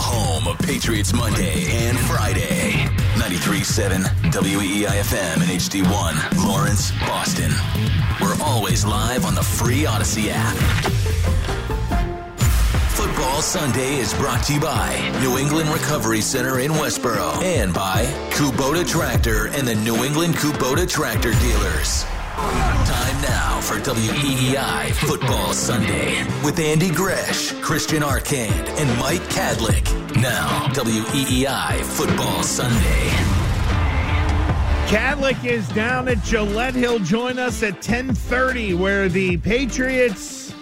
Home of Patriots Monday and Friday. 93.7 WEEIFM and HD1, Lawrence, Boston. We're always live on the free Odyssey app. Football Sunday is brought to you by New England Recovery Center in Westboro and by Kubota Tractor and the New England Kubota Tractor Dealers. Time now for WEEI Football Sunday with Andy Gresh, Christian Arcand, and Mike Kadlick. Now, WEEI Football Sunday. Kadlick is down at Gillette. He'll join us at 10:30, where the Patriots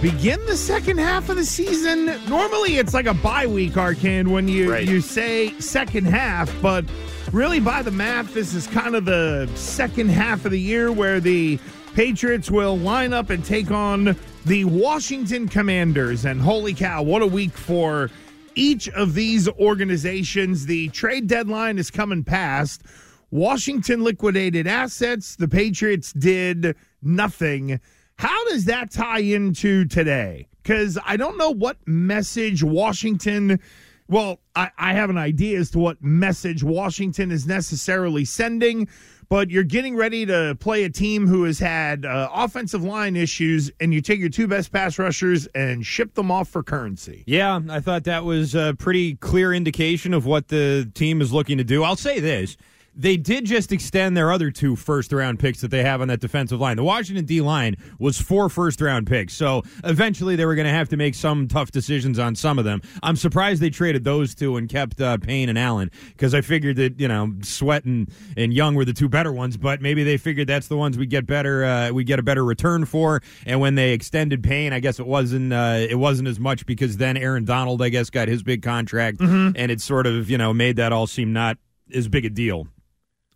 begin the second half of the season. Normally, it's like a bye week, Arcand, when you Right. you say second half, but really, by the math, this is kind of the second half of the year where the Patriots will line up and take on the Washington Commanders. And holy cow, what a week for each of these organizations. The trade deadline is coming past. Washington liquidated assets. The Patriots did nothing. How does that tie into today? Because I don't know what message Washington. Well, I, I have an idea as to what message Washington is necessarily sending, but you're getting ready to play a team who has had uh, offensive line issues, and you take your two best pass rushers and ship them off for currency. Yeah, I thought that was a pretty clear indication of what the team is looking to do. I'll say this. They did just extend their other two first round picks that they have on that defensive line. The Washington D line was four first round picks. So eventually they were going to have to make some tough decisions on some of them. I'm surprised they traded those two and kept uh, Payne and Allen because I figured that, you know, Sweat and, and Young were the two better ones, but maybe they figured that's the ones we get better, uh, we get a better return for. And when they extended Payne, I guess it wasn't, uh, it wasn't as much because then Aaron Donald, I guess, got his big contract and it sort of, you know, made that all seem not as big a deal.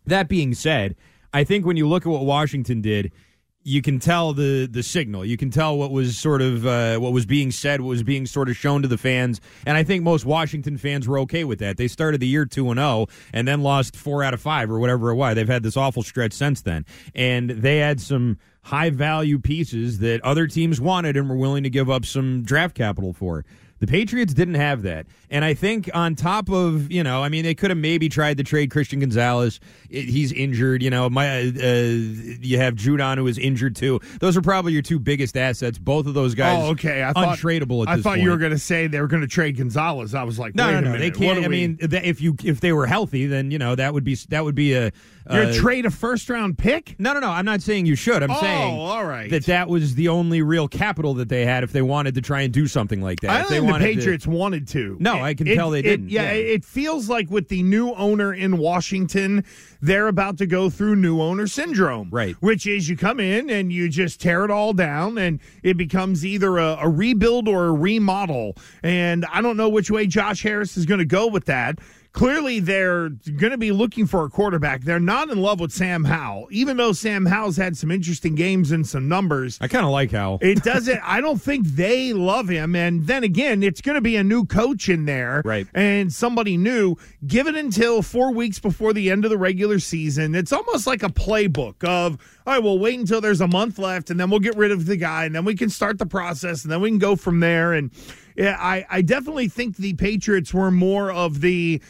That being said, I think when you look at what Washington did, you can tell the the signal. You can tell what was sort of uh, what was being said, what was being sort of shown to the fans, and I think most Washington fans were okay with that. They started the year two and zero, and then lost four out of five or whatever it was. They've had this awful stretch since then, and they had some high value pieces that other teams wanted and were willing to give up some draft capital for. The Patriots didn't have that. And I think on top of, you know, I mean, they could have maybe tried to trade Christian Gonzalez. It, he's injured. You know, my uh, you have Judon who is injured too. Those are probably your two biggest assets. Both of those guys oh, okay. I thought, untradeable I thought you were going to say they were going to trade Gonzalez. I was like, no, wait no, a no. minute. They can't. I we- mean, if you if they were healthy, then you know that would be that would be a. you're uh, trade a first round pick? No, no, no. I'm not saying you should. I'm Oh, saying all right. that that was the only real capital that they had if they wanted to try and do something like that. I if they think the wanted to- Patriots wanted to. No, I can tell they it- didn't. yeah, Yeah. it feels like with the new owner in Washington, they're about to go through new owner syndrome. Right. Which is you come in and you just tear it all down, and it becomes either a, a rebuild or a remodel. And I don't know which way Josh Harris is going to go with that. Clearly, they're going to be looking for a quarterback. They're not in love with Sam Howell, even though Sam Howell's had some interesting games and some numbers. I kind of like how. It doesn't. I don't think they love him. And then again, it's going to be a new coach in there, Right. And somebody new. Give it until four weeks before the end of the regular season. It's almost like a playbook of, all right, we'll wait until there's a month left, and then we'll get rid of the guy, and then we can start the process, and then we can go from there. And yeah, I, I definitely think the Patriots were more of the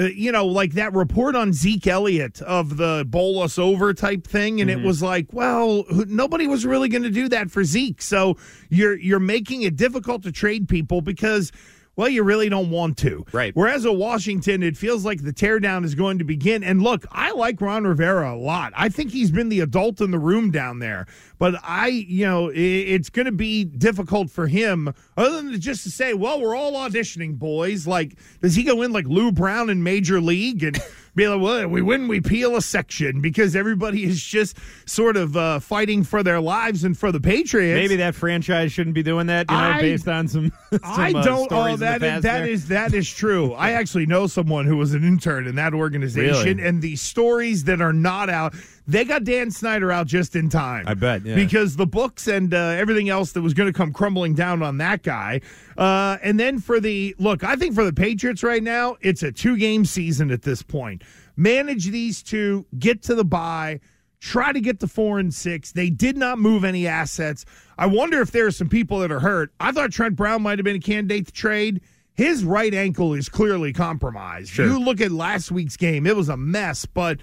uh, you know, like that report on Zeke Elliott of the bowl us over type thing, and Mm-hmm. it was like, well, nobody was really going to do that for Zeke. So you're you're making it difficult to trade people because. Well, you really don't want to. Right. Whereas a Washington, it feels like the teardown is going to begin. And look, I like Ron Rivera a lot. I think he's been the adult in the room down there. But I, you know, it's going to be difficult for him, other than just to say, well, we're all auditioning, boys. Like, does he go in like Lou Brown in Major League and be like, well, we win, we peel a section because everybody is just sort of uh, fighting for their lives and for the Patriots? Maybe that franchise shouldn't be doing that, you know, I- based on some. some I uh, don't. stories Oh, that is, that is that is true. I actually know someone who was an intern in that organization, Really? and the stories that are not out, they got Dan Snyder out just in time. I bet, yeah. because the books and uh, everything else that was going to come crumbling down on that guy. Uh, and then for the look, I think for the Patriots right now, it's a two game season at this point. Manage these two, get to the bye try to get to four and six. They did not move any assets. I wonder if there are some people that are hurt. I thought Trent Brown might have been a candidate to trade. His right ankle is clearly compromised. You look at last week's game, it was a mess, but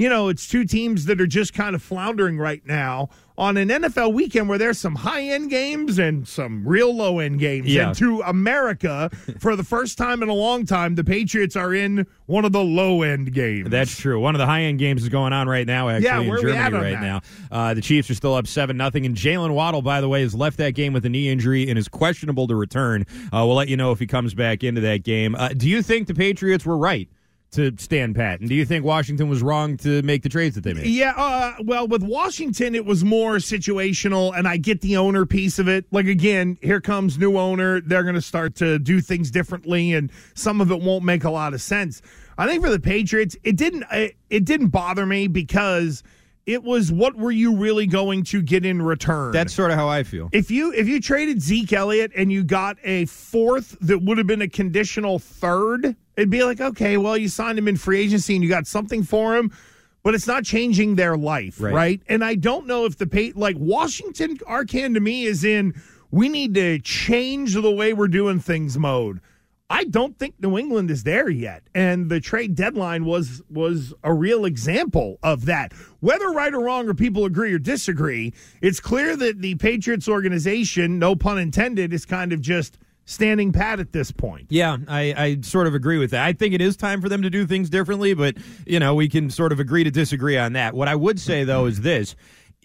you know, it's two teams that are just kind of floundering right now on an NFL weekend where there's some high end games and some real low end games. Yeah. And to America, for the first time in a long time, the Patriots are in one of the low end games. That's true. One of the high end games is going on right now, actually, Yeah, in where we at Germany right that? now. Uh, the Chiefs are still up 7 nothing, and Jaylen Waddle, by the way, has left that game with a knee injury and is questionable to return. Uh, we'll let you know if he comes back into that game. Uh, do you think the Patriots were right to stand pat? And do you think Washington was wrong to make the trades that they made? Yeah, uh, well, with Washington, it was more situational, and I get the owner piece of it. Like, again, here comes new owner. They're going to start to do things differently, and some of it won't make a lot of sense. I think for the Patriots, it didn't. It, it didn't bother me because it was what were you really going to get in return? That's sort of how I feel. if you if you traded Zeke Elliott and you got a fourth that would have been a conditional third, it'd be like, okay, well, you signed him in free agency and you got something for him, but it's not changing their life, right? Right. And I don't know if the pay like Washington Arcand to me is in we need to change the way we're doing things mode. I don't think New England is there yet, and the trade deadline was was a real example of that. Whether right or wrong, or people agree or disagree, it's clear that the Patriots organization, no pun intended, is kind of just standing pat at this point. Yeah, I, I sort of agree with that. I think it is time for them to do things differently, but you know we can sort of agree to disagree on that. What I would say though is this: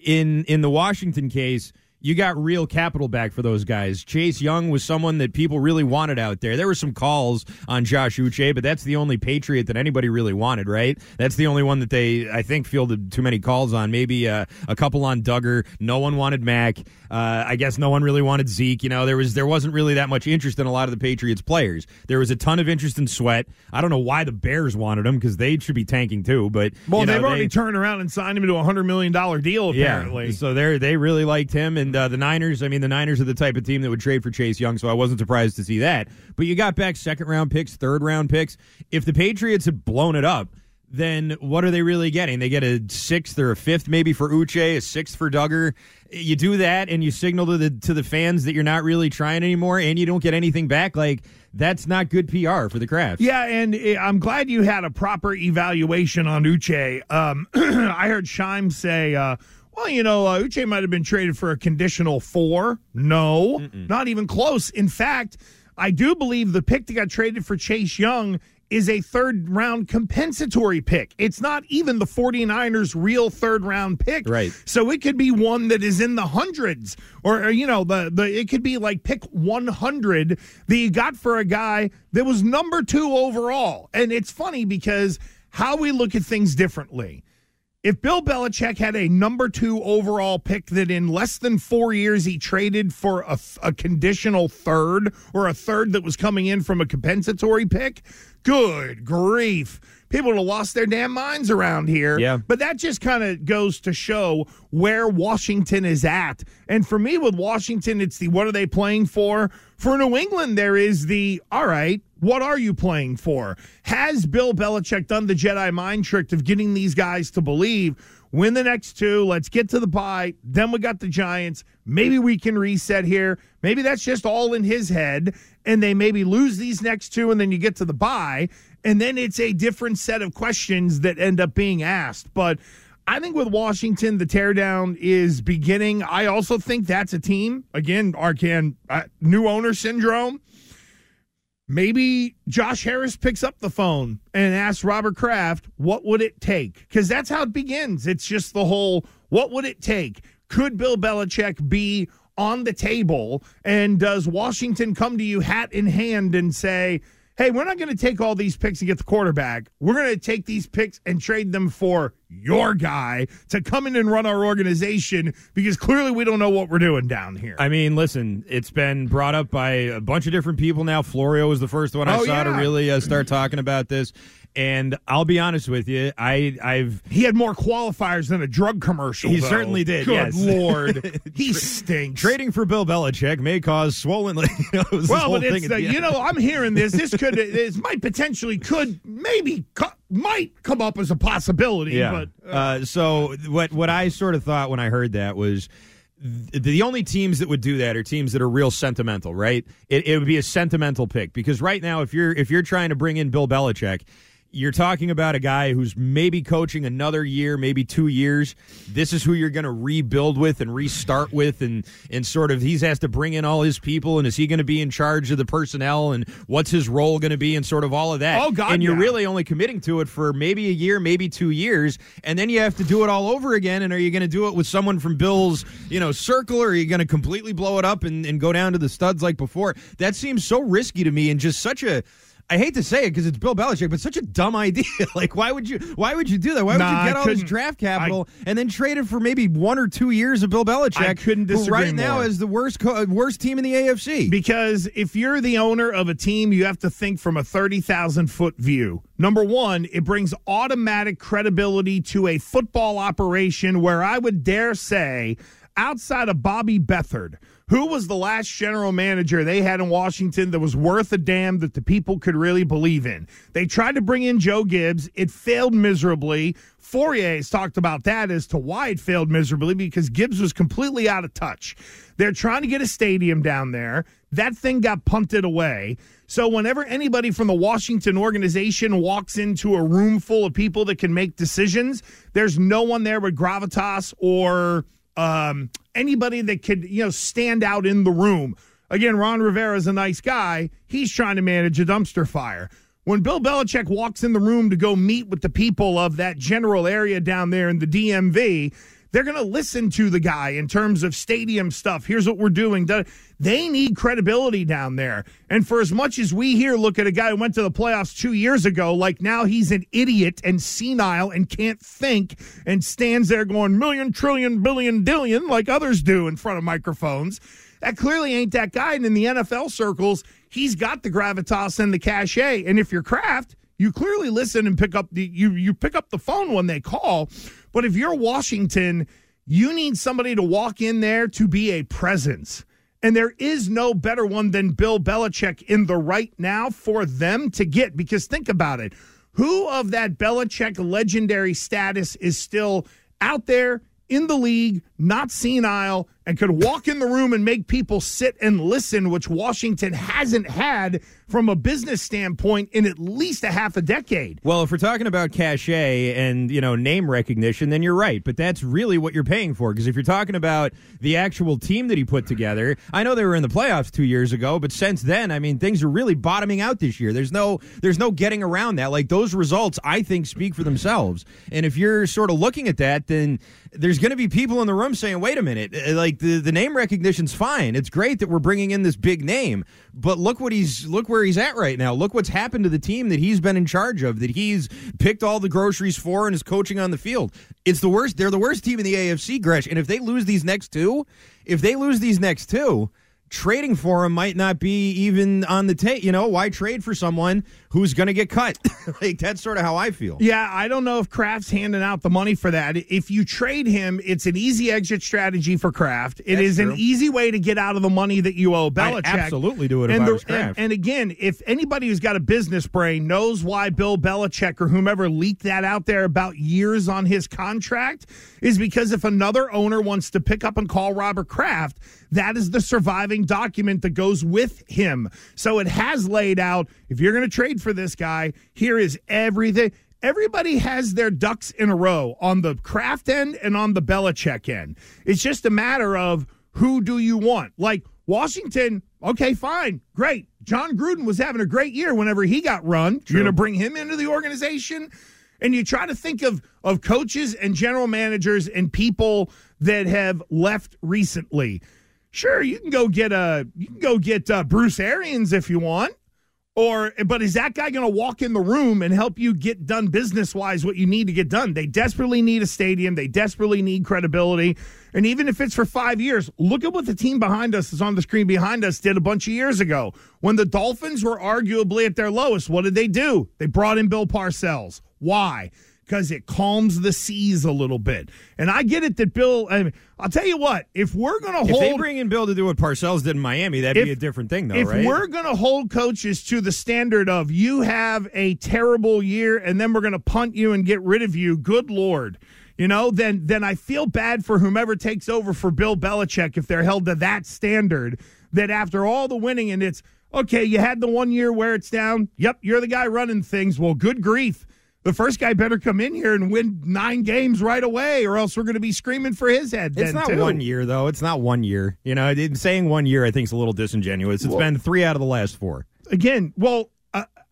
in in the Washington case, you got real capital back for those guys. Chase Young was someone that people really wanted out there. There were some calls on Josh Uche, but that's the only Patriot that anybody really wanted, right? That's the only one that they, I think, fielded too many calls on. Maybe uh, a couple on Dugger. No one wanted Mac. Uh, I guess no one really wanted Zeke. You know, there was there wasn't really that much interest in a lot of the Patriots players. There was a ton of interest in Sweat. I don't know why the Bears wanted him because they should be tanking too. But Well, you know, they've already they- turned around and signed him to a hundred million dollar deal. Apparently, yeah, so they they really liked him, and uh, the Niners. I mean, the Niners are the type of team that would trade for Chase Young, so I wasn't surprised to see that. But you got back second round picks, third round picks. If the Patriots had blown it up, then what are they really getting? They get a sixth or a fifth, maybe for Uche, a sixth for Dugger. You do that, and you signal to the to the fans that you're not really trying anymore, and you don't get anything back. Like that's not good PR for the craft. Yeah, and uh, I'm glad you had a proper evaluation on Uche. Um, I heard Scheim say, uh, well, you know, uh, Uche might have been traded for a conditional four. No, not even close. In fact, I do believe the pick that got traded for Chase Young is a third round compensatory pick. It's not even the 49ers' real third round pick. Right. So it could be one that is in the hundreds, or, or, you know, the the it could be like pick 100 that you got for a guy that was number two overall. And it's funny because how we look at things differently. If Bill Belichick had a number two overall pick that in less than four years he traded for a, a conditional third or a third that was coming in from a compensatory pick, good grief. People would have lost their damn minds around here. Yeah. But that just kind of goes to show where Washington is at. And for me, with Washington, it's the what are they playing for? For New England, there is the all right, what are you playing for? Has Bill Belichick done the Jedi mind trick of getting these guys to believe win the next two. Let's get to the bye. Then we got the Giants. Maybe we can reset here. Maybe that's just all in his head, and they maybe lose these next two, and then you get to the bye, and then it's a different set of questions that end up being asked. But I think with Washington, the teardown is beginning. I also think that's a team. Again, Arcand, uh, new owner syndrome. Maybe Josh Harris picks up the phone and asks Robert Kraft, what would it take? Because that's how it begins. It's just the whole, what would it take? Could Bill Belichick be on the table? And does Washington come to you hat in hand and say, hey, we're not going to take all these picks and get the quarterback. We're going to take these picks and trade them for your guy to come in and run our organization because clearly we don't know what we're doing down here. I mean, listen, it's been brought up by a bunch of different people now. Florio was the first one I Oh, saw to really uh, start talking about this. And I'll be honest with you, I, I've he had more qualifiers than a drug commercial. He though. certainly did, Good yes. lord, he stinks. trading for Bill Belichick may cause swollen. You know, well, but it's the, you know I'm hearing this. This could this might potentially could maybe co- might come up as a possibility. Yeah. But uh, so what what I sort of thought when I heard that was the only teams that would do that are teams that are real sentimental, right? It, it would be a sentimental pick because right now, if you're if you're trying to bring in Bill Belichick. You're talking about a guy who's maybe coaching another year, maybe two years. This is who you're going to rebuild with and restart with, and and sort of he's has to bring in all his people, and is he going to be in charge of the personnel, and what's his role going to be, and sort of all of that. Oh, God, And you're yeah. really only committing to it for maybe a year, maybe two years, and then you have to do it all over again. And are you going to do it with someone from Bill's, you know, circle, or are you going to completely blow it up and, and go down to the studs like before? That seems so risky to me, and just such a. I hate to say it because it's Bill Belichick, but such a dumb idea. like, why would you? Why would you do that? Why would Nah, you I get all this draft capital and then trade it for maybe one or two years of Bill Belichick? I couldn't disagree right now more. is the worst co- uh, worst team in the AFC. Because if you're the owner of a team, you have to think from a 30,000 foot view. Number one, it brings automatic credibility to a football operation where I would dare say, outside of Bobby Beathard, who was the last general manager they had in Washington that was worth a damn that the people could really believe in. They tried to bring in Joe Gibbs, it failed miserably. Florio has talked about that as to why it failed miserably because Gibbs was completely out of touch. They're trying to get a stadium down there. That thing got punted away. So, whenever anybody from the Washington organization walks into a room full of people that can make decisions, there's no one there with gravitas or um, anybody that could, you know, stand out in the room. Again, Ron Rivera is a nice guy. He's trying to manage a dumpster fire. When Bill Belichick walks in the room to go meet with the people of that general area down there in the DMV, they're going to listen to the guy in terms of stadium stuff. Here's what we're doing. They need credibility down there. And for as much as we here look at a guy who went to the playoffs two years ago, like now he's an idiot and senile and can't think and stands there going million, trillion, billion, dillion like others do in front of microphones. That clearly ain't that guy. And in the NFL circles, he's got the gravitas and the cachet. And if you're Kraft, you clearly listen and pick up the you you pick up the phone when they call. But if you're Washington, you need somebody to walk in there to be a presence. And there is no better one than Bill Belichick in the right now for them to get. Because think about it. Who of that Belichick legendary status is still out there in the league, not senile, and could walk in the room and make people sit and listen, which Washington hasn't had from a business standpoint in at least a half a decade. Well, if we're talking about cachet and you know name recognition, then you're right. But that's really what you're paying for. Because if you're talking about the actual team that he put together, I know they were in the playoffs two years ago, but since then, I mean, things are really bottoming out this year. There's no there's no getting around that. Like those results, I think speak for themselves. And if you're sort of looking at that, then there's going to be people in the room saying, "Wait a minute, uh, like the the name recognition's fine. It's great that we're bringing in this big name, but look what he's look where he's at right now. Look what's happened to the team that he's been in charge of, that he's picked all the groceries for and is coaching on the field. It's the worst. They're the worst team in the AFC, Gresh. And if they lose these next two, if they lose these next two, trading for him might not be even on the tape. You know, why trade for someone who's going to get cut? like that's sort of how I feel. Yeah, I don't know if Kraft's handing out the money for that. If you trade him, it's an easy exit strategy for Kraft. It That's is true. an easy way to get out of the money that you owe I'd Belichick. absolutely do it and I the-. And, and again, if anybody who's got a business brain knows why Bill Belichick or whomever leaked that out there about years on his contract, is because if another owner wants to pick up and call Robert Kraft, that is the surviving document that goes with him. So it has laid out if you're going to trade for this guy, here is everything. Everybody has their ducks in a row on the Kraft end and on the Belichick end. It's just a matter of who do you want? Like Washington, okay, fine, great. Jon Gruden was having a great year whenever he got run. You're going to bring him into the organization, and you try to think of of coaches and general managers and people that have left recently. Sure, you can go get a you can go get uh, Bruce Arians if you want. Or, but is that guy going to walk in the room and help you get done business wise what you need to get done? They desperately need a stadium. They desperately need credibility. And even if it's for five years, look at what the team behind us is on the screen behind us did a bunch of years ago. When the Dolphins were arguably at their lowest, what did they do? They brought in Bill Parcells. Why? Because it calms the seas a little bit. And I get it that Bill, I mean, I'll tell you what, if we're going to if hold. they bring in Bill to do what Parcells did in Miami, that'd be a different thing, though, if right? we're going to hold coaches to the standard of you have a terrible year and then we're going to punt you and get rid of you, good lord, you know, then then I feel bad for whomever takes over for Bill Belichick if they're held to that standard. That after all the winning and it's okay, you had the one year where it's down. Yep, you're the guy running things. Well, good grief. The first guy better come in here and win nine games right away, or else we're going to be screaming for his head. It's not too. one year, though. It's not one year. You know, saying one year, I think, is a little disingenuous. It's been three out of the last four. again, well,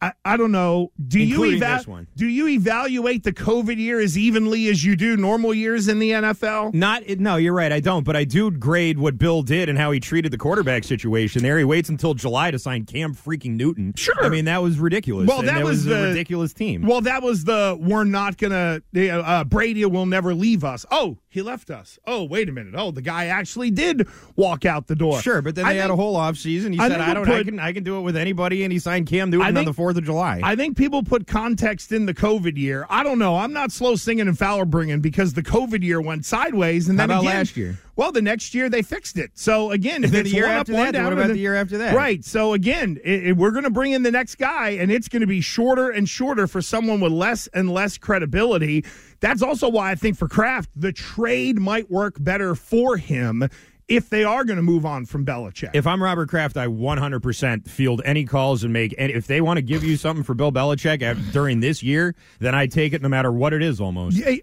I, I, don't know. Do you eva- this one. do you evaluate the COVID year as evenly as you do normal years in the NFL? Not no, you're right. I don't, but I do grade what Bill did and how he treated the quarterback situation. There, he waits until July to sign Cam freaking Newton. Sure. I mean that was ridiculous. Well, And that was a the- ridiculous team. Well, that was the we're not gonna. Uh, uh, Brady will never leave us. Oh, he left us. Oh, wait a minute. Oh, the guy actually did walk out the door. Sure, but then I they had a think- whole offseason. He I said, "I don't. I can. I can do it with anybody." And he signed Cam Newton on the Fourth of July. I think people put context in the COVID year. I don't know. I'm not slow singing and foul bringing because the COVID year went sideways, and How then about again, last year? Well, the next year they fixed it. So again, if then it's the year one after up, that, then down, what about and the year after that? Right. So again, it, it- we're going to bring in the next guy, and it's going to be shorter and shorter for someone with less and less credibility. That's also why I think for Kraft, the trade might work better for him if they are going to move on from Belichick. if I'm Robert Kraft, I 100% field any calls and make. And if they want to give you something for Bill Belichick during this year, then I take it no matter what it is. Almost. Yeah,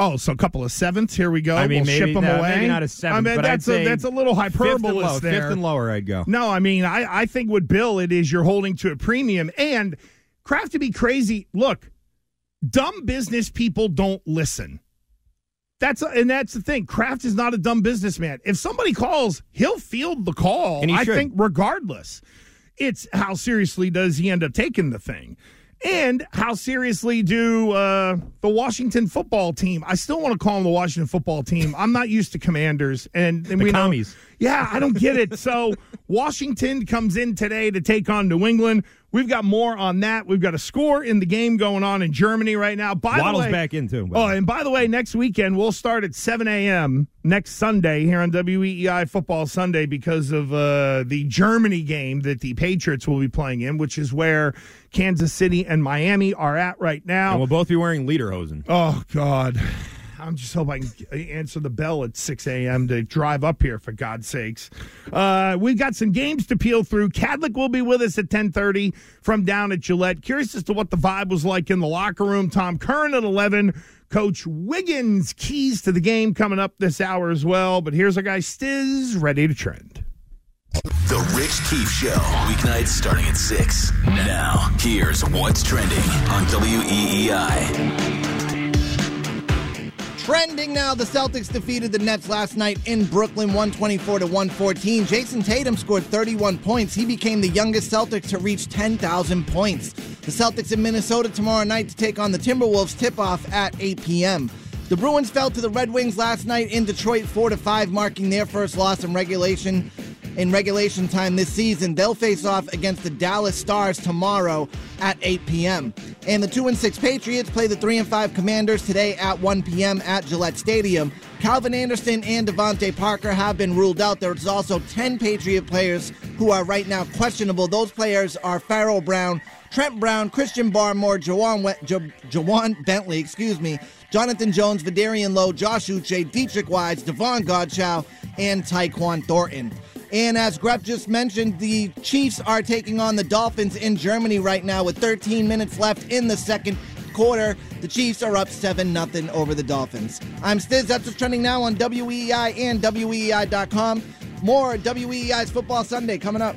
Oh, so a couple of sevenths. Here we go. I mean, we'll maybe ship them no, away. maybe not a seventh, I mean, that's a that's a little Fifth hyperbole low, fifth and lower, I'd go. No, I mean, I, I think with Bill, it is you're holding to a premium. And Kraft to be crazy. Look, dumb business people don't listen. That's and that's the thing. Kraft is not a dumb businessman. If somebody calls, he'll field the call. I should. think regardless. It's how seriously does he end up taking the thing? And how seriously do uh, the Washington football team? I still want to call them the Washington football team. I'm not used to commanders, and, and The we know- yeah, I don't get it. So Washington comes in today to take on New England. We've got more on that. We've got a score in the game going on in Germany right now. By Waddle's the way, back in too. Oh, and by the way, next weekend we'll start at 7 a.m. next Sunday here on WEEI Football Sunday because of uh, the Germany game that the Patriots will be playing in, which is where Kansas City and Miami are at right now. and we'll both be wearing lederhosen. Oh God. I'm just hoping I can answer the bell at 6 a.m. to drive up here, for God's sakes. Uh, we've got some games to peel through. Kadlick will be with us at 1030 from down at Gillette. Curious as to what the vibe was like in the locker room. Tom Curran at 11. Coach Wiggins keys to the game coming up this hour as well. But here's our guy Stiz ready to trend. The Rich Keefe Show, weeknights starting at 6. Now, here's what's trending on WEEI. Trending now, the Celtics defeated the Nets last night in Brooklyn 124 to 114. Jayson Tatum scored 31 points. He became the youngest Celtic to reach 10,000 points. The Celtics in Minnesota tomorrow night to take on the Timberwolves tip off at 8 p.m. The Bruins fell to the Red Wings last night in Detroit 4 to 5, marking their first loss in regulation. In regulation time this season. They'll face off against the Dallas Stars tomorrow at 8 p.m. And the 2 and 6 Patriots play the 3 and 5 Commanders today at 1 p.m. at Gillette Stadium. Calvin Anderson and DeVante Parker have been ruled out. There's also 10 Patriot players who are right now questionable. Those players are Pharaoh Brown, Trent Brown, Christian Barmore, Ja'Whaun, Ja'Whaun Bentley, excuse me, Jonathan Jones, Vederian Lowe, Josh Uche, Deatrich Wise, Davon Godchaux, and Tyquan Thornton. And as Gresh just mentioned, the Chiefs are taking on the Dolphins in Germany right now with 13 minutes left in the second quarter. The Chiefs are up 7 0 over the Dolphins. I'm Stiz. That's what's trending now on WEEI and WEEI.com. More WEEI's Football Sunday coming up.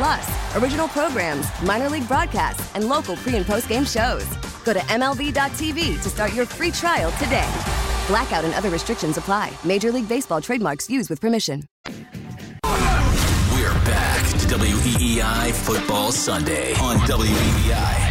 Plus, original programs, minor league broadcasts, and local pre and post game shows. Go to MLB.tv to start your free trial today. Blackout and other restrictions apply. Major League Baseball trademarks used with permission. We're back to WEEI Football Sunday on WEEI.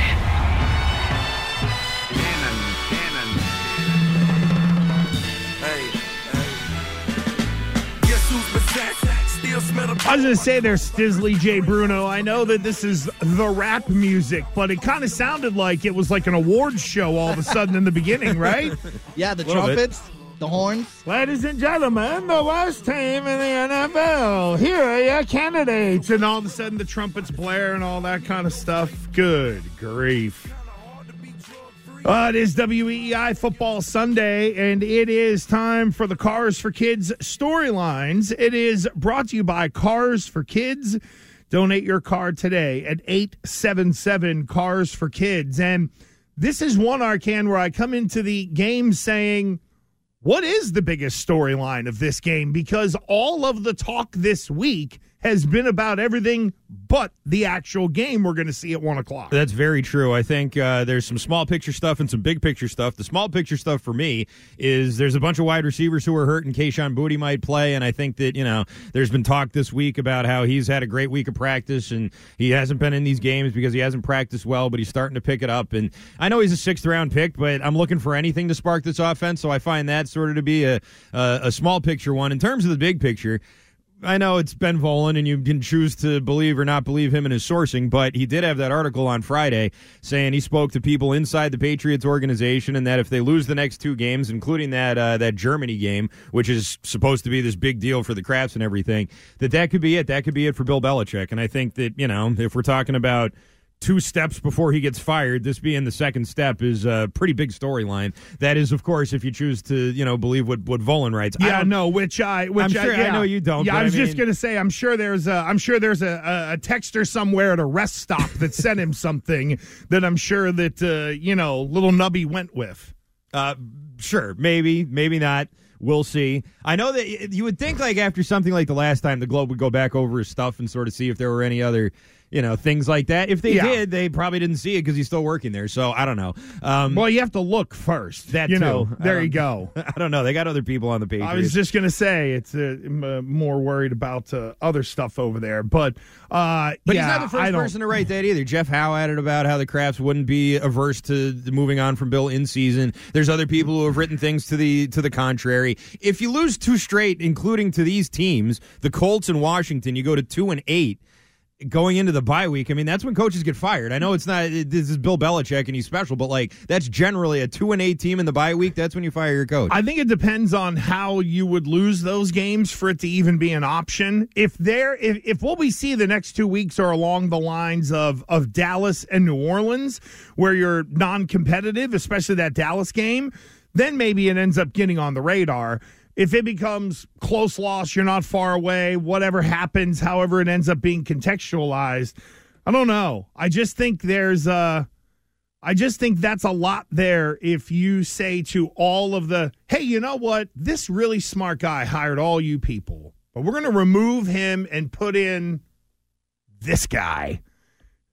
I was going to say there's Stizzly J. Bruno. I know that this is the rap music, but it kind of sounded like it was like an awards show all of a sudden in the beginning, right? Yeah, the trumpets, the horns. Ladies and gentlemen, the worst team in the NFL. Here are your candidates. And all of a sudden the trumpets blare and all that kind of stuff. Good grief. Uh, it is WEEI Football Sunday, and it is time for the Cars for Kids storylines. It is brought to you by Cars for Kids. Donate your car today at 877 Cars for Kids. And this is one Arcand where I come into the game saying, what is the biggest storyline of this game? Because all of the talk this week has been about everything but the actual game we're going to see at one o'clock. That's very true. I think uh, there's some small picture stuff and some big picture stuff. The small picture stuff for me is there's a bunch of wide receivers who are hurt, and Kayshon Boutte might play. And I think that you know there's been talk this week about how he's had a great week of practice and he hasn't been in these games because he hasn't practiced well, but he's starting to pick it up. And I know he's a sixth round pick, but I'm looking for anything to spark this offense. So I find that sort of to be a a, a small picture one. In terms of the big picture. I know it's Ben Volin, and you can choose to believe or not believe him in his sourcing, but he did have that article on Friday saying he spoke to people inside the Patriots organization, and that if they lose the next two games, including that uh, that Germany game, which is supposed to be this big deal for the Krafts and everything, that that could be it. That could be it for Bill Belichick. And I think that you know if we're talking about two steps before he gets fired. This being the second step is a pretty big storyline. That is, of course, if you choose to, you know, believe what what Volin writes. Yeah, no, which I, which I'm sure, I, yeah. I know you don't. Yeah, I was I mean, just gonna say, I'm sure there's a, I'm sure there's a, a texter somewhere at a rest stop that sent him something that I'm sure that uh, you know, little Nubby went with. Uh, sure, maybe, maybe not. We'll see. I know that you would think like after something like the last time, the Globe would go back over his stuff and sort of see if there were any other you know things like that. If they Yeah. did, they probably didn't see it because he's still working there. So I don't know. Um, Well, you have to look first. that you too. know, there you go. I don't know. They got other people on the Patriots. I was just gonna say it's uh, uh, more worried about uh, other stuff over there, but uh, But yeah, he's not the first person to write that either. Jeff Howe added about how the Krafts wouldn't be averse to moving on from Bill in season. There's other people who have written things to the to the contrary. If you lose two straight, including to these teams, the Colts and Washington, you go to two and eight. Going into the bye week, I mean, that's when coaches get fired. I know it's not, this is Bill Belichick and he's special, but like, that's generally a 2 and 8 team in the bye week. That's when you fire your coach. I think it depends on how you would lose those games for it to even be an option. If there, if, if what we see the next two weeks are along the lines of, of Dallas and New Orleans, where you're non competitive, especially that Dallas game, then maybe it ends up getting on the radar if it becomes close loss, you're not far away, whatever happens, however it ends up being contextualized, I don't know. I just think there's uh I just think that's a lot there if you say to all of the, hey, you know what? This really smart guy hired all you people, but we're going to remove him and put in this guy.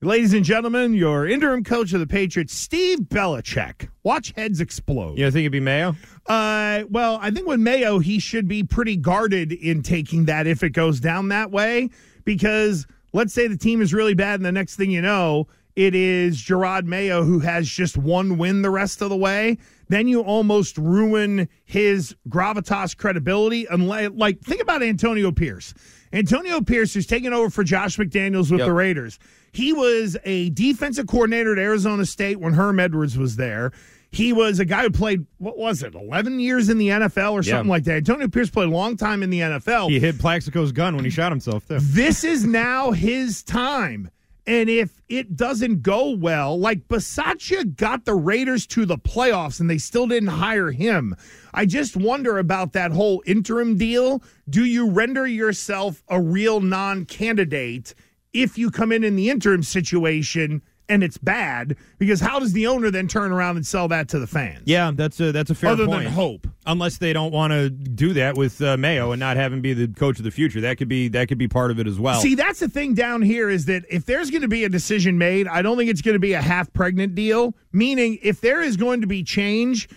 Ladies and gentlemen, your interim coach of the Patriots, Steve Belichick. Watch heads explode. You think it'd be Mayo? Uh, well, I think with Mayo, he should be pretty guarded in taking that if it goes down that way. Because let's say the team is really bad, and the next thing you know, it is Jerod Mayo who has just one win the rest of the way. Then you almost ruin his gravitas credibility. Unless, like, think about Antonio Pierce. Antonio Pierce, who's taking over for Josh McDaniels with yep. the Raiders. He was a defensive coordinator at Arizona State when Herm Edwards was there. He was a guy who played, what was it, 11 years in the NFL or something yeah. like that. Antonio Pierce played a long time in the NFL. He hit Plaxico's gun when he shot himself, too. This is now his time. And if it doesn't go well, like Bisaccia got the Raiders to the playoffs and they still didn't hire him. I just wonder about that whole interim deal. Do you render yourself a real non candidate if you come in in the interim situation and it's bad because how does the owner then turn around and sell that to the fans? Yeah, that's a that's a fair Other point. than hope, unless they don't want to do that with uh, Mayo and not have him be the coach of the future, that could be that could be part of it as well. See, that's the thing down here is that if there's going to be a decision made, I don't think it's going to be a half pregnant deal. Meaning, if there is going to be change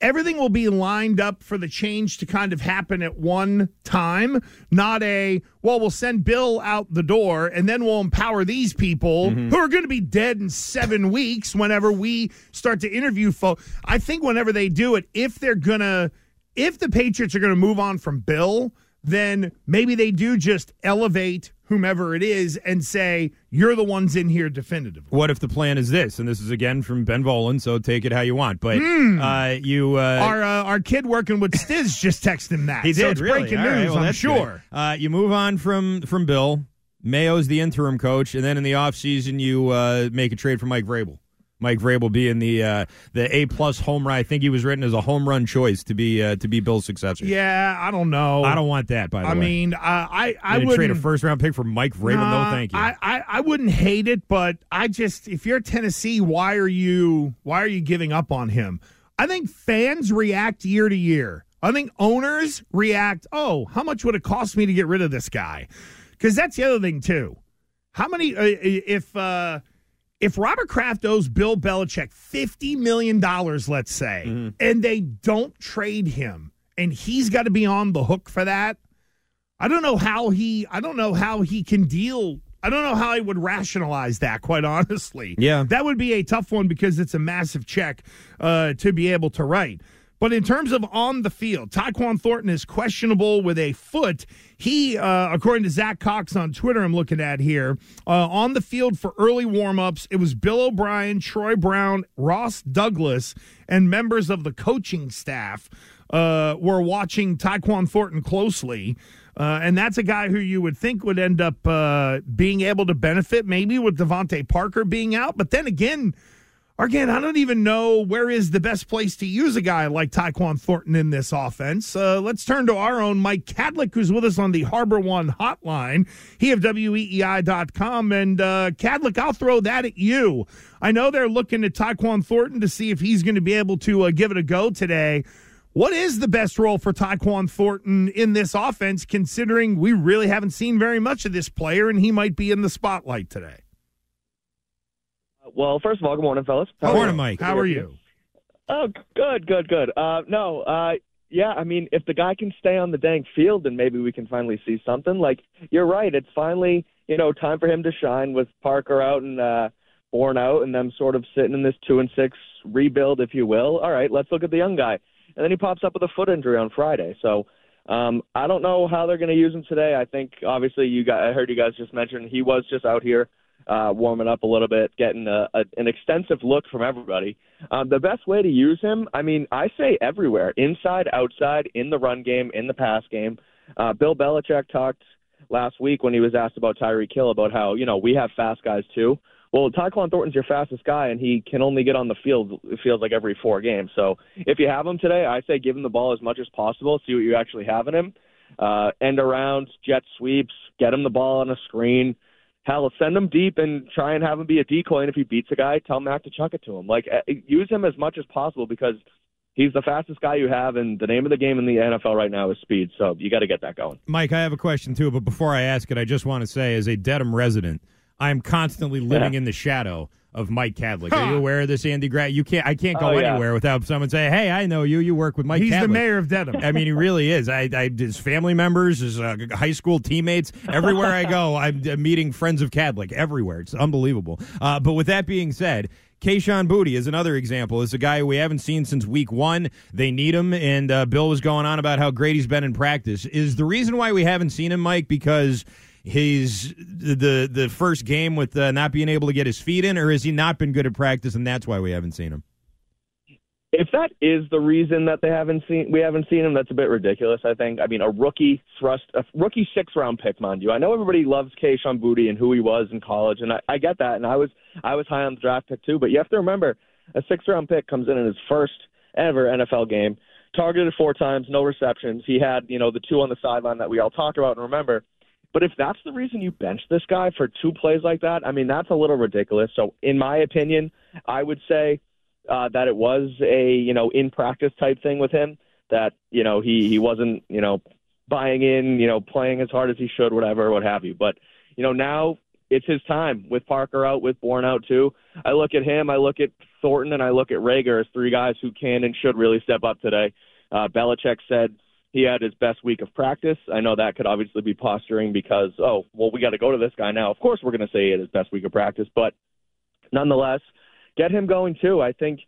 everything will be lined up for the change to kind of happen at one time, not a, well, we'll send Bill out the door and then we'll empower these people mm-hmm. who are going to be dead in seven weeks whenever we start to interview folks. I think whenever they do it, if they're going to, if the Patriots are going to move on from Bill, then maybe they do just elevate whomever it is and say you're the ones in here definitively. What if the plan is this? And this is again from Ben Volin, so take it how you want. But mm. uh, you, uh, our uh, our kid working with Stiz just texted him that. He so did. It's really? breaking All news. Right, well, I'm sure. Uh, you move on from from Bill. Mayo's the interim coach, and then in the offseason, you uh, make a trade for Mike Vrabel. Mike Vrabel being the uh, the A plus home run. I think he was written as a home run choice to be uh, to be Bill's successor. Yeah, I don't know. I don't want that. By the I way, I mean, uh, I I would trade a first round pick for Mike Vrabel. Nah, no, thank you. I, I I wouldn't hate it, but I just if you're Tennessee, why are you why are you giving up on him? I think fans react year to year. I think owners react. Oh, how much would it cost me to get rid of this guy? Because that's the other thing too. How many uh, if. If Robert Kraft owes Bill Belichick $50 million, let's say, mm-hmm. and they don't trade him and he's got to be on the hook for that, I don't know how he I don't know how he can deal I don't know how he would rationalize that, quite honestly. Yeah. That would be a tough one because it's a massive check uh, to be able to write. But in terms of on the field, Tyquan Thornton is questionable with a foot. He, uh, according to Zach Cox on Twitter, I'm looking at here, uh, on the field for early warmups, it was Bill O'Brien, Troy Brown, Ross Douglas, and members of the coaching staff uh, were watching Tyquan Thornton closely. Uh, and that's a guy who you would think would end up uh, being able to benefit, maybe with DeVante Parker being out. But then again, Again, I don't even know where is the best place to use a guy like Tyquan Thornton in this offense. Uh, let's turn to our own Mike Kadlick, who's with us on the Harbor One hotline. He of WEEI.com. And uh, Kadlick, I'll throw that at you. I know they're looking at Tyquan Thornton to see if he's going to be able to uh, give it a go today. What is the best role for Tyquan Thornton in this offense, considering we really haven't seen very much of this player and he might be in the spotlight today? Well, first of all, good morning, fellas. How good morning, Mike. How are you? Oh, good, good, good. Uh, no, uh, yeah, I mean, if the guy can stay on the dang field, then maybe we can finally see something. Like, you're right. It's finally, you know, time for him to shine with Parker out and uh, Bourne out and them sort of sitting in this two and six rebuild, if you will. All right, let's look at the young guy. And then he pops up with a foot injury on Friday. So Um, I don't know how they're going to use him today. I think obviously you got. I heard you guys just mention he was just out here uh, warming up a little bit, getting a, a, an extensive look from everybody. Um, the best way to use him, I mean, I say everywhere, inside, outside, in the run game, in the pass game. Uh, Bill Belichick talked last week when he was asked about Tyreek Hill about how you know we have fast guys too. Well, Tyquan Thornton's your fastest guy, and he can only get on the field. It feels like every four games. So if you have him today, I say give him the ball as much as possible. See what you actually have in him. Uh, end arounds, jet sweeps, get him the ball on a screen. Hell, send him deep and try and have him be a decoy. And if he beats a guy, tell Mac to chuck it to him. Like uh, use him as much as possible because he's the fastest guy you have, and the name of the game in the NFL right now is speed. So you got to get that going. Mike, I have a question too, but before I ask it, I just want to say, as a Dedham resident, I am constantly living Yeah. in the shadow of Mike Kadlick. Are you aware of this, Andy Grant? You can't. I can't go Oh, yeah. anywhere without someone saying, "Hey, I know you. You work with Mike." He's the mayor of Dedham. I mean, he really is. I, I his family members, his uh, high school teammates, everywhere I go, I'm meeting friends of Kadlick everywhere. It's unbelievable. Uh, but with that being said. Kayshon Boutte is another example. Is a guy we haven't seen since week one. They need him, and uh, Bill was going on about how great he's been in practice. Is the reason why we haven't seen him, Mike, because he's the the first game with uh, not being able to get his feet in, or has he not been good at practice, and that's why we haven't seen him? if that is the reason that they haven't seen we haven't seen him, that's a bit ridiculous. I think. I mean, a rookie thrust, a rookie six round pick, mind you. I know everybody loves Kayshon Boutte and who he was in college, and I, I get that. And I was I was high on the draft pick too. But you have to remember, a six round pick comes in in his first ever NFL game, targeted four times, no receptions. He had you know the two on the sideline that we all talk about and remember. But if that's the reason you bench this guy for two plays like that, I mean that's a little ridiculous. So in my opinion, I would say uh, that it was a you know in practice type thing with him that you know he he wasn't you know buying in you know playing as hard as he should whatever what have you. But you know now it's his time with Parker out with Bourne out too. I look at him I look at Thornton and I look at Rager as three guys who can and should really step up today. Uh, Belichick said he had his best week of practice I know that could obviously be posturing because oh well we got to go to this guy now of course we're going to say he had his best week of practice but nonetheless get him going too. I think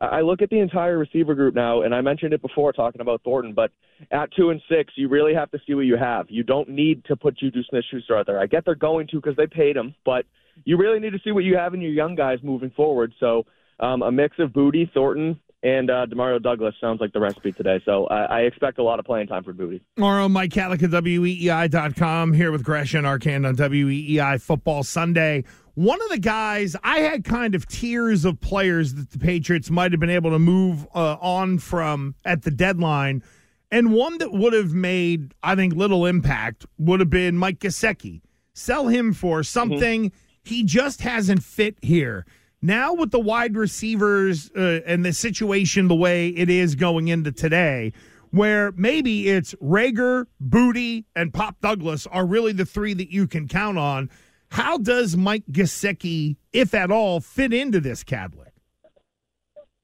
I look at the entire receiver group now, and I mentioned it before talking about Thornton, but at two and six, you really have to see what you have. You don't need to put Juju Smith-Schuster out there. I get they're going to because they paid him, but you really need to see what you have in your young guys moving forward. So um, a mix of Boutte, Thornton, and uh, Demario Douglas sounds like the recipe today. So I, I expect a lot of playing time for Boutte. Tomorrow, Mike Kadlick at WEEI.com here with Gresh and Arcand on WEEI Football Sunday. One of the guys, I had kind of tiers of players that the Patriots might have been able to move uh, on from at the deadline. And one that would have made, I think, little impact would have been Mike Gesicki. Sell him for something he just hasn't fit here. Now, with the wide receivers uh, and the situation the way it is going into today, where maybe it's Rager, Boutte, and Pop Douglas are really the three that you can count on. How does Mike Gesicki, if at all, fit into this Kadlick?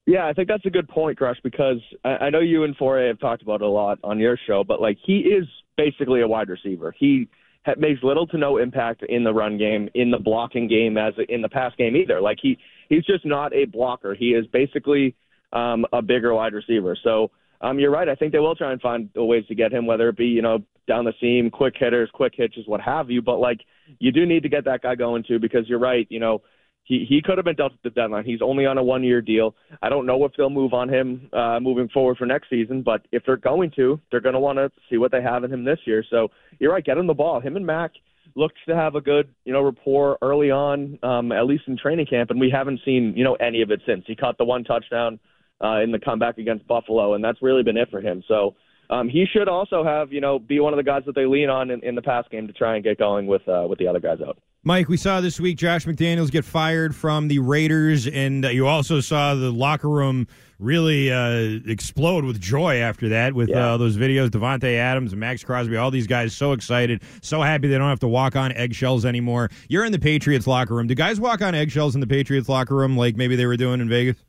Yeah, I think that's a good point, Gresh, because I, I know you and Fauria have talked about it a lot on your show, but like he is basically a wide receiver. He makes little to no impact in the run game, in the blocking game, as in the pass game either. Like he he's just not a blocker. He is basically um, a bigger wide receiver. So um, you're right. I think they will try and find ways to get him, whether it be you know down the seam, quick hitters, quick hitches, what have you. But like you do need to get that guy going too, because you're right. You know he could have been dealt at the deadline. He's only on a one year deal. I don't know if they'll move on him uh, moving forward for next season, but if they're going to, they're going to want to see what they have in him this year. So you're right. Get him the ball. Him and Mac looked to have a good you know rapport early on, um, at least in training camp, and we haven't seen you know any of it since. He caught the one touchdown uh, in the comeback against Buffalo, and that's really been it for him. So. Um, he should also have, you know, be one of the guys that they lean on in, in the pass game to try and get going with uh, with the other guys out. Mike, we saw this week Josh McDaniels get fired from the Raiders, and uh, you also saw the locker room really uh, explode with joy after that with Yeah. uh, those videos. Davante Adams and Maxx Crosby, all these guys so excited, so happy they don't have to walk on eggshells anymore. You're in the Patriots locker room. Do guys walk on eggshells in the Patriots locker room like maybe they were doing in Vegas?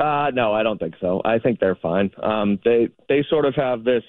Uh, no, I don't think so. I think they're fine. Um, they they sort of have this.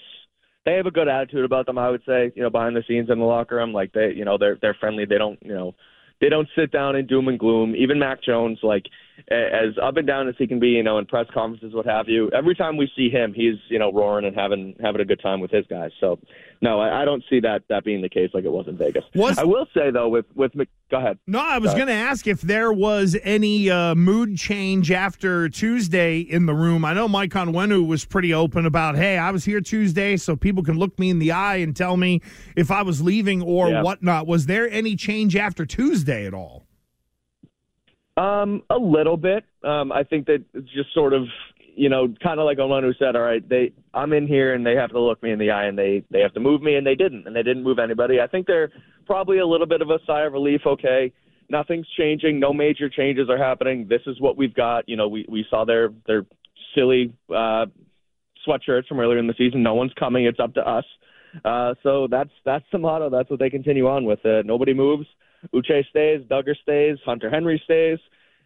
They have a good attitude about them. I would say, you know, behind the scenes in the locker room, like they, you know, they're they're friendly. They don't, you know, they don't sit down in doom and gloom. Even Mac Jones, like as up and down as he can be, you know, in press conferences, what have you. Every time we see him, he's you know roaring and having having a good time with his guys. So, no, I, I don't see that that being the case like it was in Vegas. Was- I will say though, with with go ahead. No, I was going to ask if there was any uh, mood change after Tuesday in the room. I know Mike Onwenu was pretty open about, hey, I was here Tuesday, so people can look me in the eye and tell me if I was leaving or Yeah. whatnot. Was there any change after Tuesday at all? Um, a little bit. Um, I think that it's just sort of, you know, kind of like Onwenu said. All right, they, I'm in here and they have to look me in the eye and they they have to move me and they didn't and they didn't move anybody. I think they're probably a little bit of a sigh of relief. Okay, nothing's changing. No major changes are happening. This is what we've got. You know, we we saw their their silly uh, sweatshirts from earlier in the season. No one's coming. It's up to us. Uh, so that's that's the motto. That's what they continue on with. Uh, nobody moves. Uche stays. Dugger stays. Hunter Henry stays.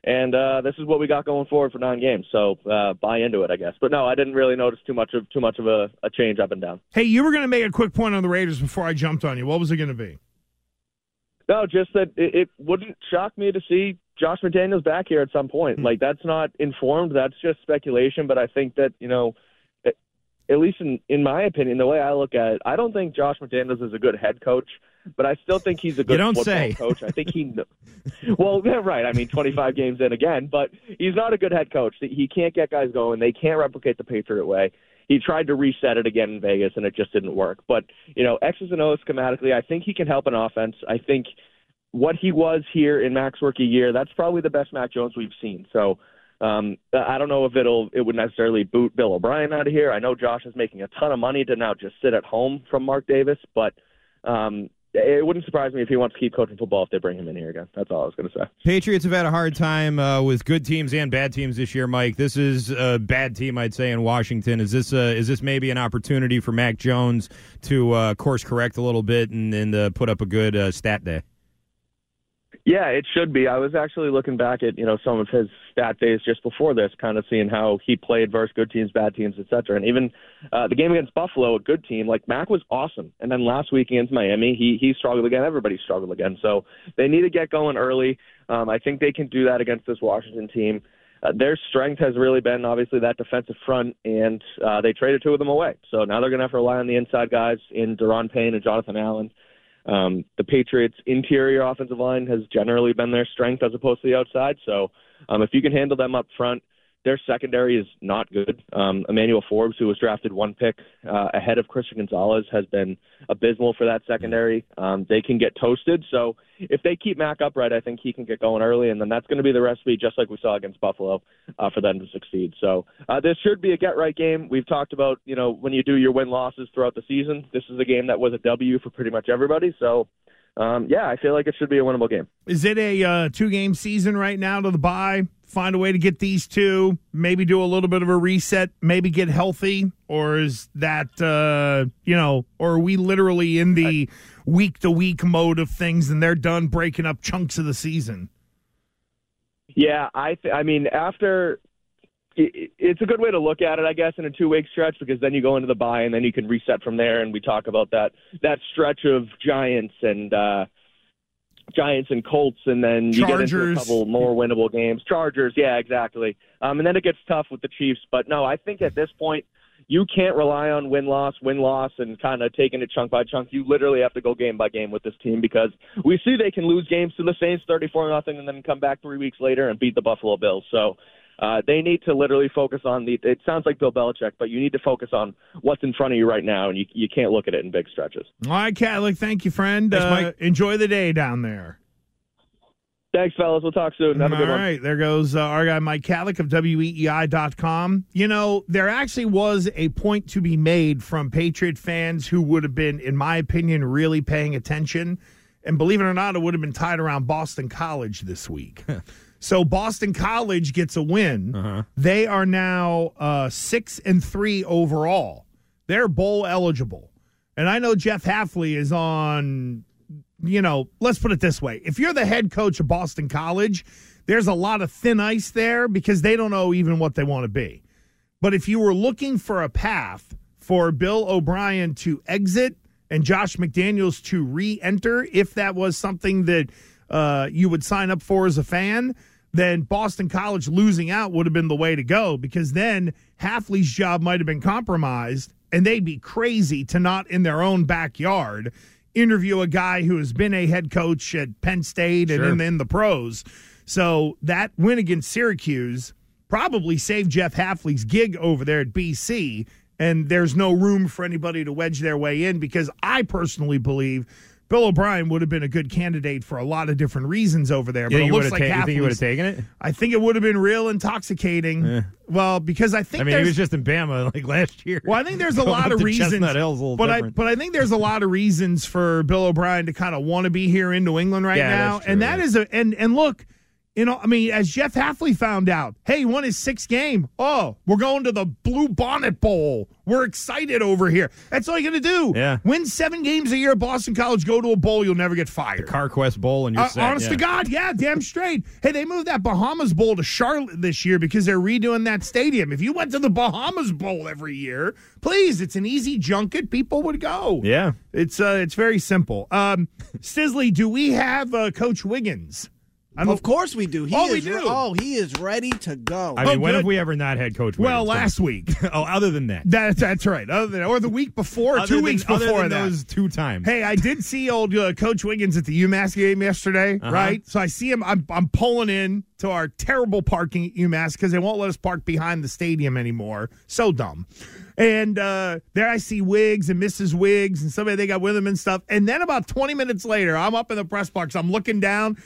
And uh, this is what we got going forward for nine games. So uh, buy into it, I guess. But no, I didn't really notice too much of too much of a, a change up and down. Hey, you were going to make a quick point on the Raiders before I jumped on you. What was it going to be? No, just that it, it wouldn't shock me to see Josh McDaniels back here at some point. Like that's not informed. That's just speculation. But I think that you know, at, at least in in my opinion, the way I look at it, I don't think Josh McDaniels is a good head coach. But I still think he's a good don't football say. coach. I think he. kn- Well, yeah, right. I mean, 25 games in again, but he's not a good head coach. He can't get guys going. They can't replicate the Patriot way. He tried to reset it again in Vegas, and it just didn't work. But you know, X's and O's schematically, I think he can help an offense. I think what he was here in Mac's rookie year, that's probably the best Mac Jones we've seen. So um, I don't know if it'll it would necessarily boot Bill O'Brien out of here. I know Josh is making a ton of money to now just sit at home from Mark Davis, but um, it wouldn't surprise me if he wants to keep coaching football if they bring him in here again. That's all I was going to say. Patriots have had a hard time uh, with good teams and bad teams this year, Mike. This is a bad team, I'd say, in Washington. Is this uh, is this maybe an opportunity for Mac Jones to uh, course correct a little bit and, and uh, put up a good uh, stat day? Yeah, it should be. I was actually looking back at you know some of his stat days just before this, kind of seeing how he played versus good teams, bad teams, et cetera. And even uh, the game against Buffalo, a good team, like Mac was awesome. And then last week against Miami, he he struggled again. Everybody struggled again. So they need to get going early. Um, I think they can do that against this Washington team. Uh, their strength has really been obviously that defensive front, and uh, they traded two of them away. So now they're going to have to rely on the inside guys in Daron Payne and Jonathan Allen. Um, the Patriots' interior offensive line has generally been their strength as opposed to the outside. So um, if you can handle them up front, their secondary is not good. Um, Emmanuel Forbes, who was drafted one pick uh, ahead of Christian Gonzalez, has been abysmal for that secondary. Um, they can get toasted. So if they keep Mac upright, I think he can get going early, and then that's going to be the recipe, just like we saw against Buffalo, uh, for them to succeed. So uh, this should be a get right game. We've talked about, you know, when you do your win losses throughout the season, this is a game that was a W for pretty much everybody. So. Um, yeah, I feel like it should be a winnable game. Is it a uh, two game season right now to the bye? Find a way to get these two, maybe do a little bit of a reset, maybe get healthy, or is that uh, you know, or are we literally in the week to week mode of things and they're done breaking up chunks of the season? Yeah, I th- I mean after it, it's a good way to look at it, I guess, in a two week stretch because then you go into the bye and then you can reset from there. And we talk about that that stretch of Giants and uh, Giants and Colts, and then you get into a couple more winnable games. Chargers, yeah, exactly. Um, and then it gets tough with the Chiefs. But no, I think at this point you can't rely on win loss, win loss, and kind of taking it chunk by chunk. You literally have to go game by game with this team because we see they can lose games to the Saints thirty four nothing, and then come back three weeks later and beat the Buffalo Bills. So. Uh, they need to literally focus on the. It sounds like Bill Belichick, but you need to focus on what's in front of you right now, and you you can't look at it in big stretches. All right, Kadlick, thank you, friend. Thanks, uh, Enjoy the day down there. Thanks, fellas. We'll talk soon. Have a All one. right, there goes uh, our guy Mike Kadlick of WEEI.com. You know, there actually was a point to be made from Patriot fans who would have been, in my opinion, really paying attention. And believe it or not, it would have been tied around Boston College this week. so Boston College gets a win. They are now uh, six and three overall. They're bowl eligible. And I know Jeff Hafley is on you know, let's put it this way. If you're the head coach of Boston College, there's a lot of thin ice there because they don't know even what they want to be. But if you were looking for a path for Bill O'Brien to exit and Josh McDaniels to re enter, if that was something that uh, you would sign up for as a fan, then Boston College losing out would have been the way to go because then Hafley's job might have been compromised and they'd be crazy to not in their own backyard interview a guy who has been a head coach at Penn State and Sure. in, in the pros. So that win against Syracuse probably saved Jeff Hafley's gig over there at BC. And there's no room for anybody to wedge their way in because I personally believe Bill O'Brien would have been a good candidate for a lot of different reasons over there. But think it looks like ta- you think would have taken it? I think it would have been real intoxicating. Well, because I think I mean, he was just in Bama like last year. well, I think there's a lot of reasons. Chestnut Hill's a little but I but I think there's a lot of reasons for Bill O'Brien to kind of want to be here in New England right Yeah, now, and that yeah. is a and and look. You know, I mean, as Jeff Hafley found out, hey, he won his sixth game. Oh, we're going to the Blue Bonnet Bowl. We're excited over here. That's all you got to do. Yeah. Win seven games a year at Boston College, go to a bowl, you'll never get fired. The CarQuest Bowl and you're Uh, set. honest yeah. to God, yeah, damn straight. Hey, they moved that Bahamas Bowl to Charlotte this year because they're redoing that stadium. If you went to the Bahamas Bowl every year, please, it's an easy junket. People would go. Yeah. It's uh, it's very simple. Um, Sisley, do we have uh, Coach Wiggins? I don't- Of course we do. He Oh, we do. Oh, he is ready to go. I mean, Oh, when good. have we ever not had Coach? Well, Wiggins? last week. oh, other than that, That, that's right. Other than, or the week before, Other two than- weeks other before than that. those two times. Hey, I did see old uh, Coach Wiggins at the UMass game yesterday, Uh-huh. right? So I see him. I'm, I'm pulling in to our terrible parking at UMass because they won't let us park behind the stadium anymore. So dumb. And uh, there I see Wiggs and Mrs. Wiggs and somebody they got with them and stuff. And then about 20 minutes later, I'm up in the press box. I'm looking down.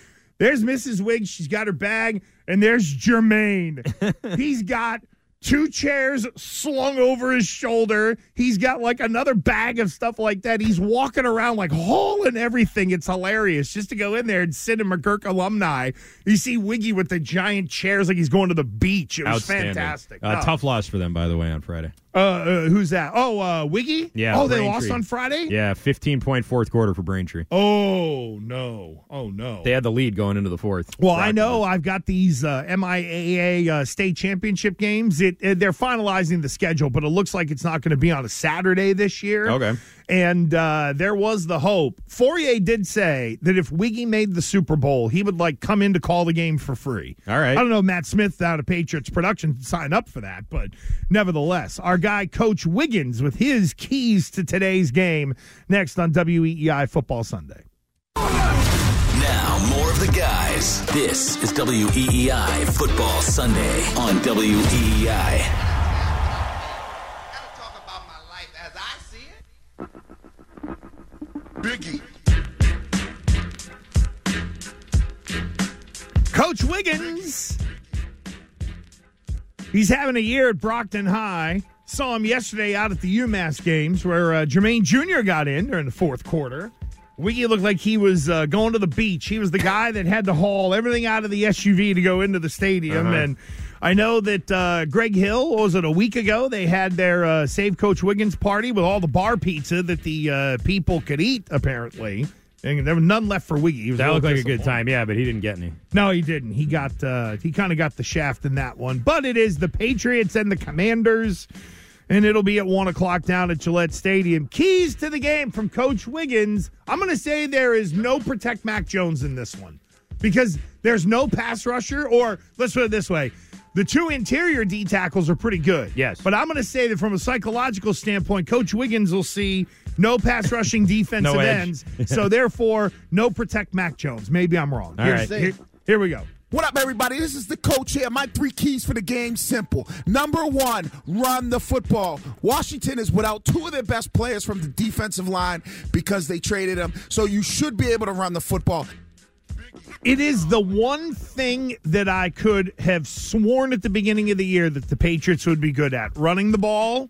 There's Mrs. Wiggs. She's got her bag. And there's Jermaine. He's got two chairs slung over his shoulder. He's got like another bag of stuff like that. He's walking around like hauling everything. It's hilarious just to go in there and sit in McGuirk alumni. You see Wiggy with the giant chairs like he's going to the beach. It was fantastic. Uh, No. Tough loss for them, by the way, on Friday. Uh, uh, who's that? Oh, uh, Wiggy? Yeah. Oh, they Braintree. lost on Friday? Yeah, 15 point fourth quarter for Braintree. Oh, no. Oh, no. They had the lead going into the fourth. Well, I know them. I've got these uh, MIAA uh, state championship games. It, uh, they're finalizing the schedule, but it looks like it's not going to be on a Saturday this year. Okay. And uh, there was the hope. Fauria did say that if Wiggy made the Super Bowl, he would like come in to call the game for free. All right. I don't know if Matt Smith out of Patriots production signed up for that, but nevertheless, our guy Coach Wiggins with his keys to today's game next on WEEI Football Sunday. Now, more of the guys. This is WEEI Football Sunday on E WEEI. talk about my life as I see it. Biggie. Coach Wiggins. He's having a year at Brockton High. Saw him yesterday out at the UMass games where uh, Jermaine Jr. got in during the fourth quarter. Wiggy looked like he was uh, going to the beach. He was the guy that had to haul everything out of the SUV to go into the stadium. Uh-huh. And I know that uh, Greg Hill, what was it a week ago? They had their uh, Save Coach Wiggins party with all the bar pizza that the uh, people could eat, apparently. And there was none left for Wiggy. That looked like a good time, yeah, but he didn't get any. No, he didn't. He got uh he kind of got the shaft in that one. But it is the Patriots and the Commanders, and it'll be at one o'clock down at Gillette Stadium. Keys to the game from Coach Wiggins. I'm gonna say there is no protect Mac Jones in this one. Because there's no pass rusher, or let's put it this way. The two interior D tackles are pretty good. Yes. But I'm going to say that from a psychological standpoint, Coach Wiggins will see no pass rushing defensive No ends. so therefore, no protect Mac Jones. Maybe I'm wrong. All right. here- here we go. What up, everybody? This is the coach here. My three keys for the game simple. Number one, run the football. Washington is without two of their best players from the defensive line because they traded them. So you should be able to run the football. It is the one thing that I could have sworn at the beginning of the year that the Patriots would be good at running the ball,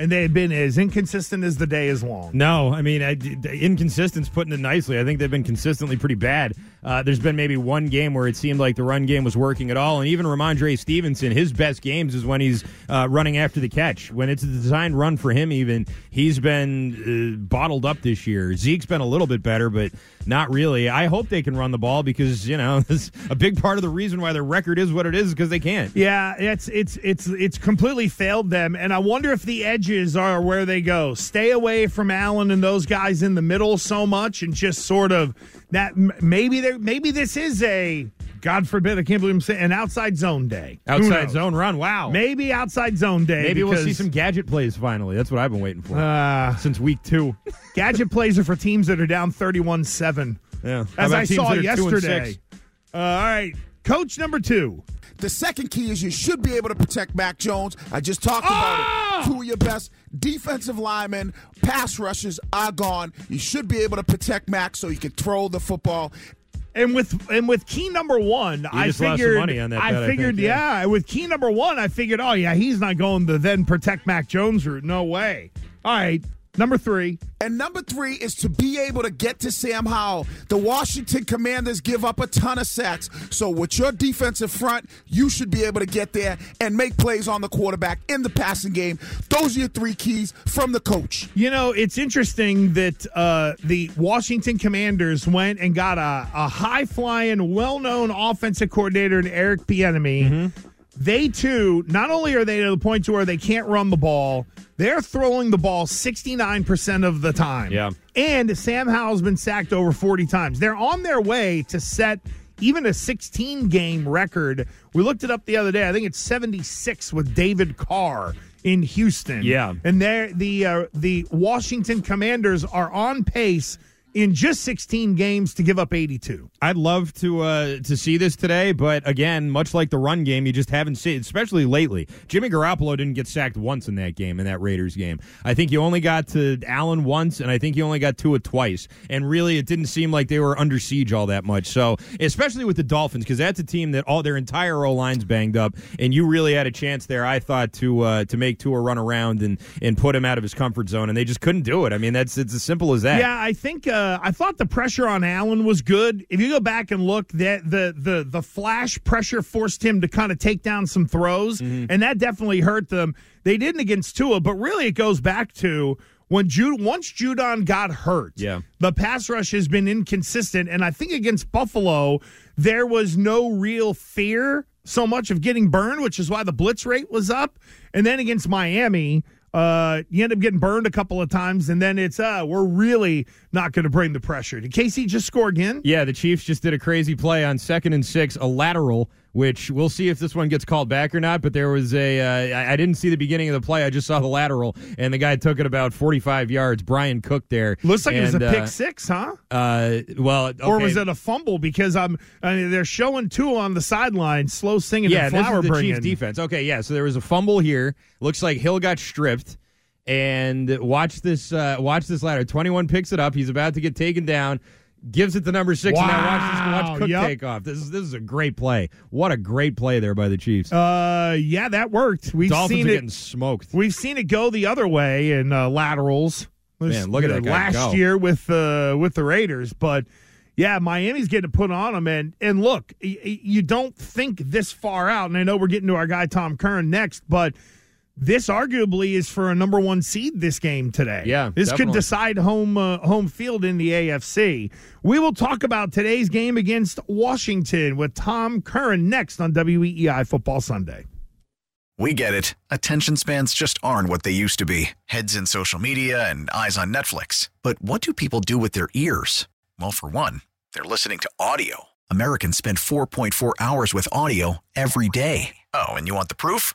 and they have been as inconsistent as the day is long. No, I mean, I, inconsistent's putting it nicely. I think they've been consistently pretty bad. Uh, there's been maybe one game where it seemed like the run game was working at all, and even Rhamondre Stevenson, his best games is when he's uh, running after the catch. When it's a designed run for him, even he's been uh, bottled up this year. Zeke's been a little bit better, but not really. I hope they can run the ball because you know a big part of the reason why their record is what it is because they can't. Yeah, it's it's it's it's completely failed them, and I wonder if the edges are where they go. Stay away from Allen and those guys in the middle so much, and just sort of that maybe there maybe this is a God forbid, I can't believe I'm saying an outside zone day. Outside zone run. Wow. Maybe outside zone day. Maybe we'll see some gadget plays finally. That's what I've been waiting for uh, since week two. gadget plays are for teams that are down 31 7. Yeah. As I saw that are two and yesterday. Uh, all right. Coach number two. The second key is you should be able to protect Mac Jones. I just talked about it. Two of your best defensive linemen, pass rushes are gone. You should be able to protect Mac so you can throw the football. And with and with key number one, I just lost some figured money on that I bet, I figured, yeah. yeah. With key number one, I figured, oh yeah, he's not going the then protect Mac Jones route. No way. All right, number three. And number three is to be able to get to Sam Howell. The Washington Commanders give up a ton of sacks. So with your defensive front, you should be able to get there and make plays on the quarterback in the passing game. Those are your three keys from the coach. You know, it's interesting that uh, the Washington Commanders went and got a, a high flying, well known offensive coordinator in Eric Bieniemy. Mm-hmm. They too, not only are they to the point to where they can't run the ball, they're throwing the ball 69% of the time. Yeah. And Sam Howell's been sacked over 40 times. They're on their way to set even a 16 game record. We looked it up the other day. I think it's 76 with David Carr in Houston. Yeah. And there the uh, the Washington Commanders are on pace in just 16 games to give up 82. I'd love to uh, to see this today, but again, much like the run game, you just haven't seen, especially lately. Jimmy Garoppolo didn't get sacked once in that game, in that Raiders game. I think you only got to Allen once, and I think you only got to it twice. And really, it didn't seem like they were under siege all that much. So, especially with the Dolphins, because that's a team that all their entire O line's banged up, and you really had a chance there. I thought to uh, to make Tua run around and and put him out of his comfort zone, and they just couldn't do it. I mean, that's it's as simple as that. Yeah, I think uh, Uh, I thought the pressure on Allen was good. If you go back and look, that the the the flash pressure forced him to kind of take down some throws, mm-hmm. and that definitely hurt them. They didn't against Tua, but really it goes back to when Jude once Judon got hurt. Yeah. the pass rush has been inconsistent, and I think against Buffalo there was no real fear so much of getting burned, which is why the blitz rate was up, and then against Miami. Uh, you end up getting burned a couple of times, and then it's uh, we're really not going to bring the pressure. Did Casey just score again? Yeah, the Chiefs just did a crazy play on second and six, a lateral, which we'll see if this one gets called back or not. But there was a, uh, I didn't see the beginning of the play. I just saw the lateral, and the guy took it about 45 yards. Bryan Cook there. Looks like it was And, a pick uh, six, huh? Uh, well, okay. Or was it a fumble? Because I'm, I mean, they're showing two on the sideline, slow singing yeah, and this flower is the bringing. Chiefs defense. Okay, yeah. So there was a fumble here. Looks like Hill got stripped. And watch this. Uh, watch this ladder. Twenty-one picks it up. He's about to get taken down. Gives it the number six. And now watch this. Watch Cook yep. take off. This is this is a great play. What a great play there by the Chiefs. Uh, yeah, that worked. We've Dolphins seen are it. getting smoked. We've seen it go the other way in uh, laterals. Man, look at that last go. year with uh, with the Raiders, but yeah, Miami's getting put on them. And and look, y- y- you don't think this far out. And I know we're getting to our guy Tom Curran next, but this arguably is for a number one seed this game today. Yeah, this could decide home uh, home field in the AFC. We will talk about today's game against Washington with Tom Curran next on WEEI Football Sunday. We get it. Attention spans just aren't what they used to be heads in social media and eyes on Netflix. But what do people do with their ears? Well, for one, they're listening to audio. Americans spend 4.4 hours with audio every day. Oh, and you want the proof?